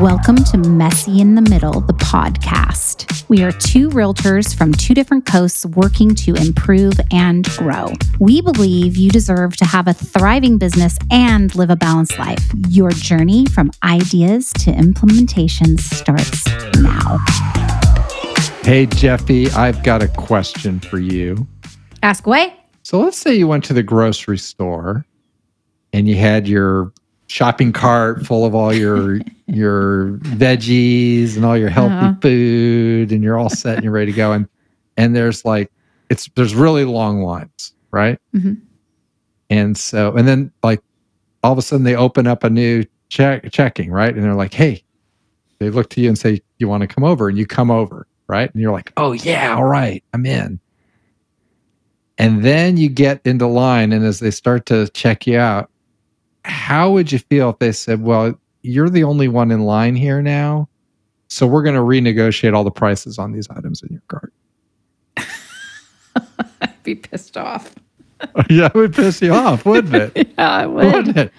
Welcome to Messy in the Middle, the podcast. We are two realtors from two different coasts working to improve and grow. We believe you deserve to have a thriving business and live a balanced life. Your journey from ideas to implementation starts now. Hey, Jefi, I've got a question for you. Ask away. So let's say you went to the grocery store and you had your shopping cart full of all your your veggies and all your healthy Uh-huh. food and you're all set and you're ready to go. And and there's like it's there's really long lines right? Mhm. and so and then like all of a sudden they open up a new check checking right? And they're like hey they look to you and say you want to come over? And you come over right? And you're like oh yeah all right i'm in. And then you get into line and as they start to check you out how would you feel if they said well you're the only one in line here now so we're going to renegotiate all the prices on these items in your cart I'd be pissed off. yeah it would piss you off wouldn't it Yeah, I wouldn't it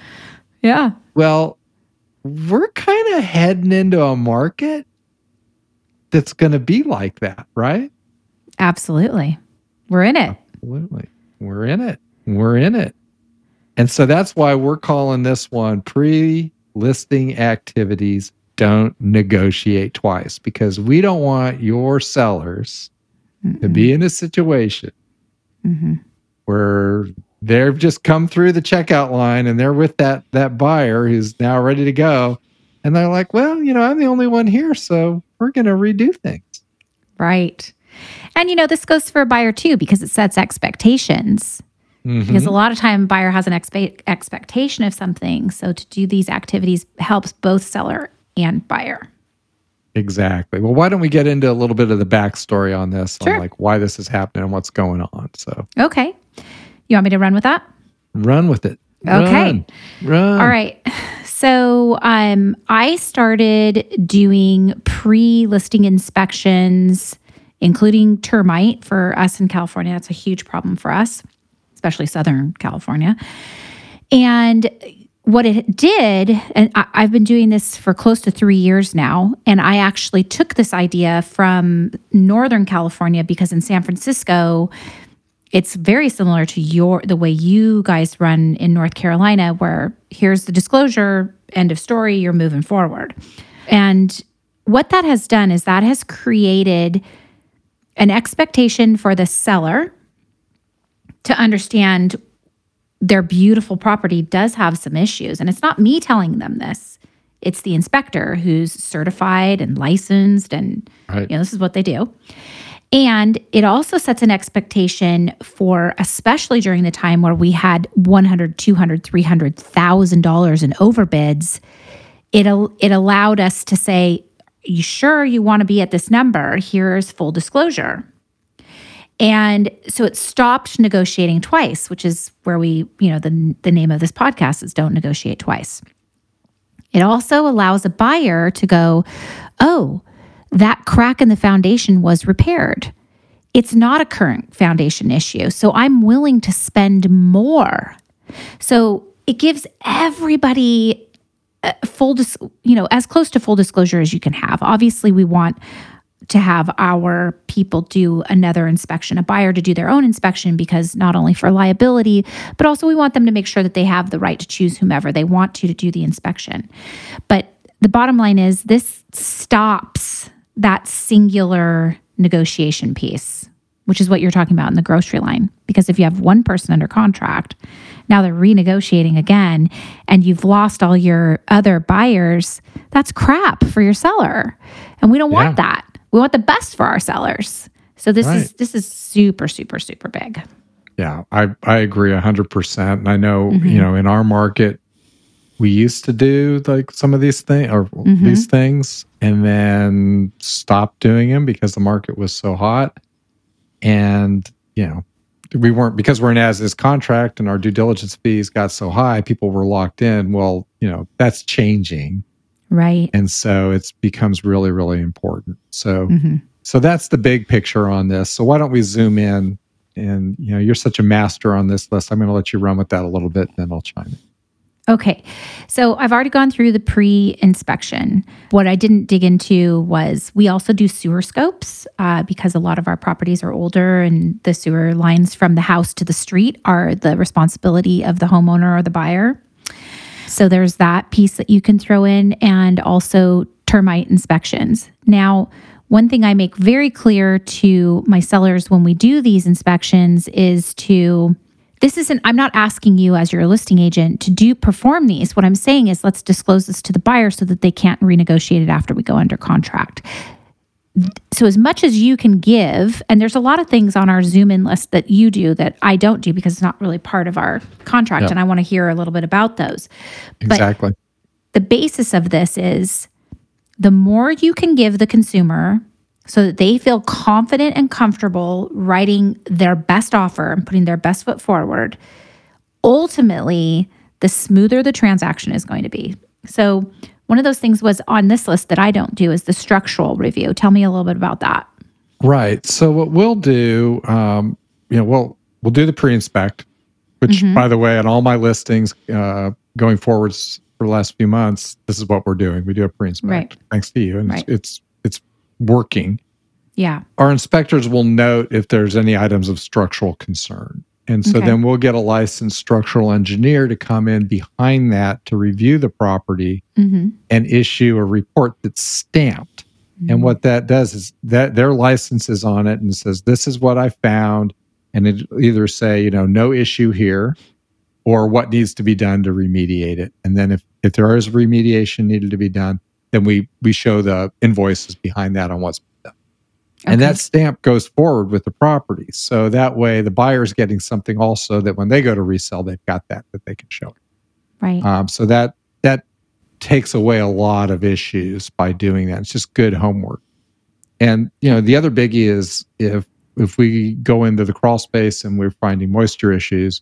Yeah. well we're kind of heading into a market that's going to be like that right Absolutely. We're in it. Absolutely. We're in it. We're in it. And so that's why we're calling this one pre listing activities don't negotiate twice because we don't want your sellers to be in a situation Mhm. where they've just come through the checkout line and they're with that that buyer who's now ready to go and they're like well you know i'm the only one here so we're going to redo things Right. And you know, this goes for a buyer too because it sets expectations. Because Mhm. a lot of time buyer has an expe- expectation of something. So to do these activities helps both seller and buyer. Exactly. Well, why don't we get into a little bit of the backstory on this, Sure. on like why this is happening and what's going on. So Okay. You want me to run with that? run with it. Okay. Run. Run. All right. So um, I started doing pre listing inspections, including termite for us in California. That's a huge problem for us, especially Southern California. And what it did, and I, I've been doing this for close to three years now, and I actually took this idea from Northern California because in San Francisco, it's very similar to your the way you guys run in North Carolina, where here's the disclosure, end of story, you're moving forward. And what that has done is that has created an expectation for the seller to understand their beautiful property does have some issues. And it's not me telling them this. It's the inspector who's certified and licensed and Right. you know, this is what they do. And it also sets an expectation for, especially during the time where we had 100, 200, 300,000 dollars in overbids. It it allowed us to say, "You sure you want to be at this number? Here's full disclosure." And so it stopped negotiating twice, which is where we, you know, the the name of this podcast is "Don't Negotiate Twice." It also allows a buyer to go, "Oh, that crack in the foundation was repaired. It's not a current foundation issue. So I'm willing to spend more. So it gives everybody uh, full, dis- you know, as close to full disclosure as you can have. Obviously, we want to have our people do another inspection, a buyer to do their own inspection, because not only for liability, but also we want them to make sure that they have the right to choose whomever they want to to do the inspection. But the bottom line is this stops that singular negotiation piece, which is what you're talking about in the grocery line. Because if you have one person under contract, now they're renegotiating again, and you've lost all your other buyers, that's crap for your seller. And we don't want Yeah. that. We want the best for our sellers. So this is this is super, super, super big. Yeah, I, I agree 100%. And I know, Mhm. you know, in our market, we used to do like some of these things or Mhm. these things and then stopped doing them because the market was so hot. And, you know, we weren't because we're an as is contract and our due diligence fees got so high, people were locked in. Well, you know, that's changing. Right. And so it becomes really, really important. So, Mhm. so that's the big picture on this. So why don't we zoom in? And you know, you're such a master on this list. I'm going to let you run with that a little bit, and then I'll chime in. Okay. So I've already gone through the pre inspection. What I didn't dig into was we also do sewer scopes uh, because a lot of our properties are older and the sewer lines from the house to the street are the responsibility of the homeowner or the buyer. So there's that piece that you can throw in and also termite inspections. Now, one thing I make very clear to my sellers when we do these inspections is to this isn't i'm not asking you as your listing agent to do perform these what i'm saying is let's disclose this to the buyer so that they can't renegotiate it after we go under contract so as much as you can give and there's a lot of things on our zoom in list that you do that i don't do because it's not really part of our contract and i want to hear a little bit about those Exactly. the basis of this is the more you can give the consumer so that they feel confident and comfortable writing their best offer and putting their best foot forward, ultimately, the smoother the transaction is going to be. So, one of those things was on this list that I don't do is the structural review. Tell me a little bit about that. Right. So what we'll do, um, you know, we'll we'll do the pre-inspect, which, Mhm. by the way, on all my listings uh, going forwards for the last few months, this is what we're doing. We do a pre-inspect, Right. thanks to you, and Right. it's, it's it's working. Yeah. Our inspectors will note if there's any items of structural concern, and so Okay. then we'll get a licensed structural engineer to come in behind that to review the property Mm-hmm. and issue a report that's stamped. And what that does is that their license is on it and says, This is what I found. And it either say, you know, no issue here or what needs to be done to remediate it. And then if, if there is remediation needed to be done, then we we show the invoices behind that on what's been. And Okay. that stamp goes forward with the property. So that way the buyer's getting something also that when they go to resell, they've got that that they can show. right. Um, so that that takes away a lot of issues by doing that. It's just good homework. And you know, the other biggie is if if we go into the crawl space and we're finding moisture issues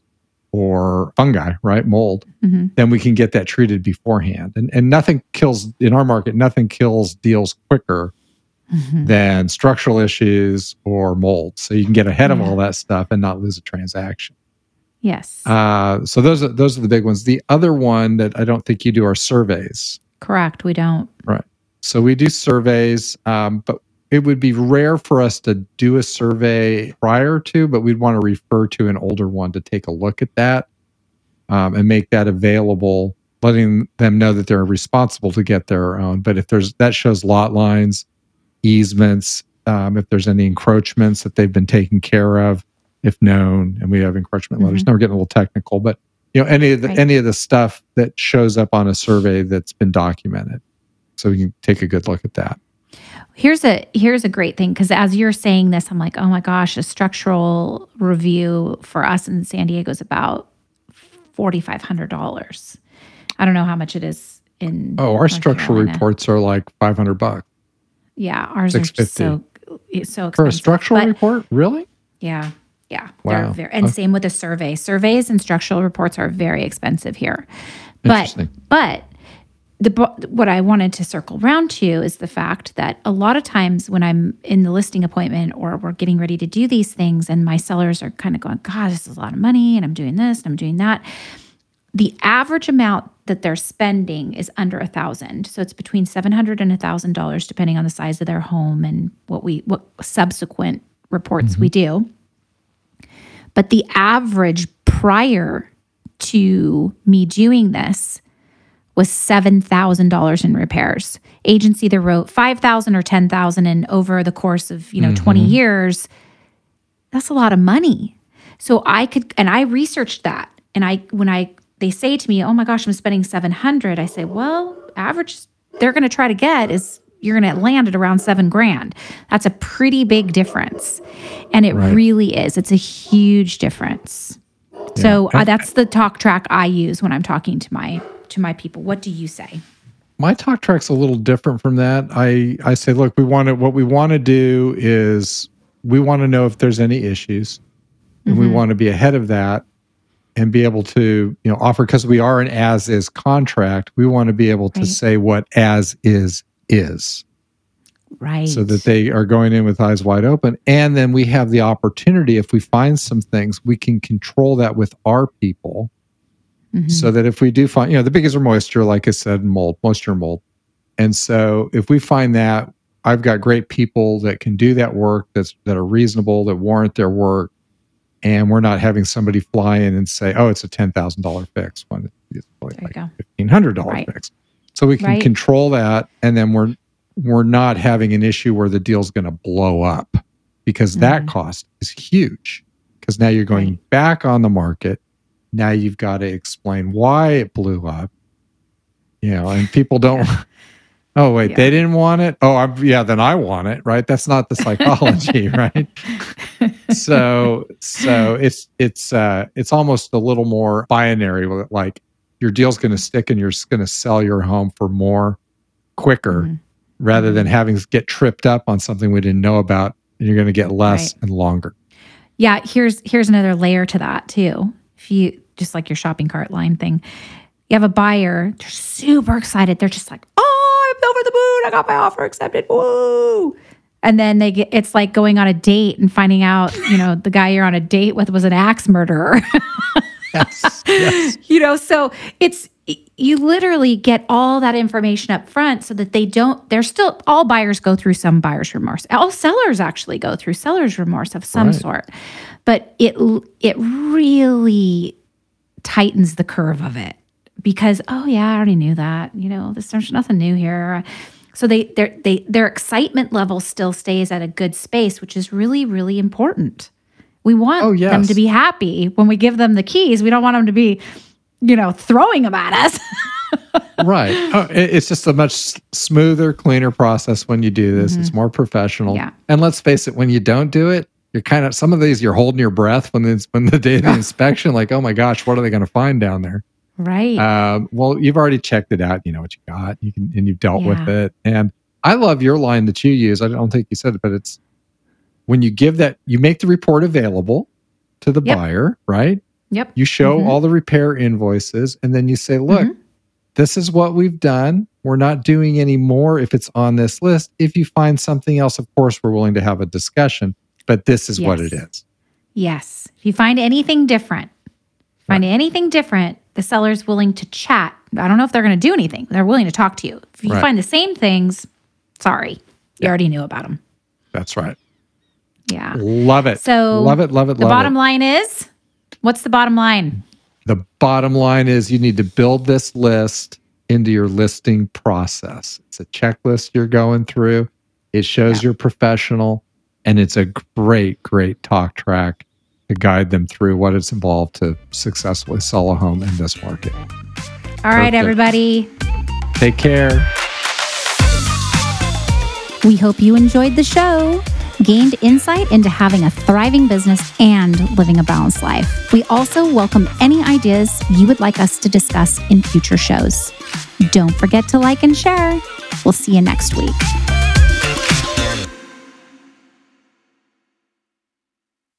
or fungi, right, mold, hmm then we can get that treated beforehand. And and nothing kills in our market, nothing kills deals quicker hmm than structural issues or mold. So you can get ahead of all that stuff and not lose a transaction. Yes. Uh, so those are those are the big ones. The other one that I don't think you do are surveys. Correct. We don't. Right. So we do surveys, um, but it would be rare for us to do a survey prior to, but we'd want to refer to an older one to take a look at that um, and make that available, letting them know that they're responsible to get their own. But if there's that shows lot lines, easements, um, if there's any encroachments that they've been taken care of, if known, and we have encroachment letters. Now we're getting a little technical, but you know any of the Right. any of the stuff that shows up on a survey that's been documented so we can take a good look at that. Here's a here's a great thing because as you're saying this, I'm like, oh my gosh, a structural review for us in San Diego is about forty five hundred dollars. I don't know how much it is in. Oh, our North structural Carolina. reports are like 500 bucks Yeah, ours are just so so expensive. for a structural But- report. Really? Yeah, yeah, they're Wow. very, and Okay. same with the survey. Surveys and structural reports are very expensive here. But but the what I wanted to circle around to is the fact that a lot of times when I'm in the listing appointment or we're getting ready to do these things, and my sellers are kind of going, "God, this is a lot of money," and I'm doing this and I'm doing that. The average amount that they're spending is under a thousand, so it's between seven hundred and a thousand dollars, depending on the size of their home and what we what subsequent reports we mm-hmm. do. But the average prior to me doing this was $7,000 in repairs. Agency either wrote 5,000 or 10,000 and over the course of, you know, mm-hmm. 20 years, that's a lot of money. So I could and I researched that and I when I they say to me, "Oh my gosh, I'm spending 700." I say, "Well, average they're going to try to get is you're going to land at around 7 grand. That's a pretty big difference." And it Right. really is. It's a huge difference. So uh, that's the talk track I use when I'm talking to my to my people. What do you say? My talk track's a little different from that. I I say, look, we want to what we want to do is we want to know if there's any issues, and we Mhm. want to be ahead of that and be able to you know offer because we are an as is contract. We want to be able to Right. say what as is is. Right. so that they are going in with eyes wide open. And then we have the opportunity, if we find some things, we can control that with our people Mhm. so that if we do find, you know, the biggest are moisture, like I said, mold, moisture, mold. And so if we find that, I've got great people that can do that work that's that are reasonable, that warrant their work, and we're not having somebody fly in and say, "Oh, it's a ten thousand dollar fix," When it's really like fifteen hundred dollar Right. fix. So we can Right. control that, and then we're we're not having an issue where the deal's going to blow up because that Mhm. cost is huge. Because now you're going Right. back on the market. Now you've got to explain why it blew up. You know, and people don't. Oh wait, Yeah. they didn't want it. Oh, I'm, yeah, then I want it, right? That's not the psychology, right? so so it's it's uh it's almost a little more binary like your deal's going to stick and you're going to sell your home for more quicker Mhm. rather than Mhm. having to get tripped up on something we didn't know about and you're going to get less Right. and longer Yeah, here's here's another layer to that too. If you just like your shopping cart line thing, you have a buyer, they're super excited. They're just like, "Oh, I'm over the moon! I got my offer accepted! Woo!" And then they get it's like going on a date and finding out, you know, the guy you're on a date with was an axe murderer. yes yes you know, so it's you literally get all that information up front so that they don't they're still all buyers go through some buyer's remorse all sellers actually go through seller's remorse of some Right. sort but it it really tightens the curve of it because oh yeah i already knew that you know this, there's nothing new here. So they their they their excitement level still stays at a good space which is really really important. We want Oh, them to be happy. When we give them the keys we don't want them to be you know throwing them at us. Right. Oh, it's just a much smoother cleaner process when you do this. It's more professional. Mm-hmm. Yeah. and let's face it when you don't do it you're kind of some of these you're holding your breath when it's when the day of the inspection like oh my gosh what are they going to find down there right Um, well, you've already checked it out. You know what you got. You can and you've dealt with it. And I love your line that you use. I don't think you said it, but it's when you give that, you make the report available to the Yep. buyer, right? yep You show Mhm. all the repair invoices, and then you say, "Look, Mhm. this is what we've done. We're not doing any more if it's on this list. If you find something else, of course, we're willing to have a discussion. But this is what it is. Yes. Yes. If you find anything different, find anything different, the seller's willing to chat. I don't know if they're going to do anything. They're willing to talk to you. If you Right. find the same things, sorry, you Yeah. already knew about them. That's right. Yeah. Love it. So love it. Love it. The love bottom it. line is, what's the bottom line? The bottom line is you need to build this list into your listing process. It's a checklist you're going through. It shows Yeah. you're professional and it's a great, great talk track to guide them through what it's involved to successfully sell a home in this market. All right, Perfect. everybody. Take care. We hope you enjoyed the show, gained insight into having a thriving business and living a balanced life. We also welcome any ideas you would like us to discuss in future shows. Don't forget to like and share. We'll see you next week.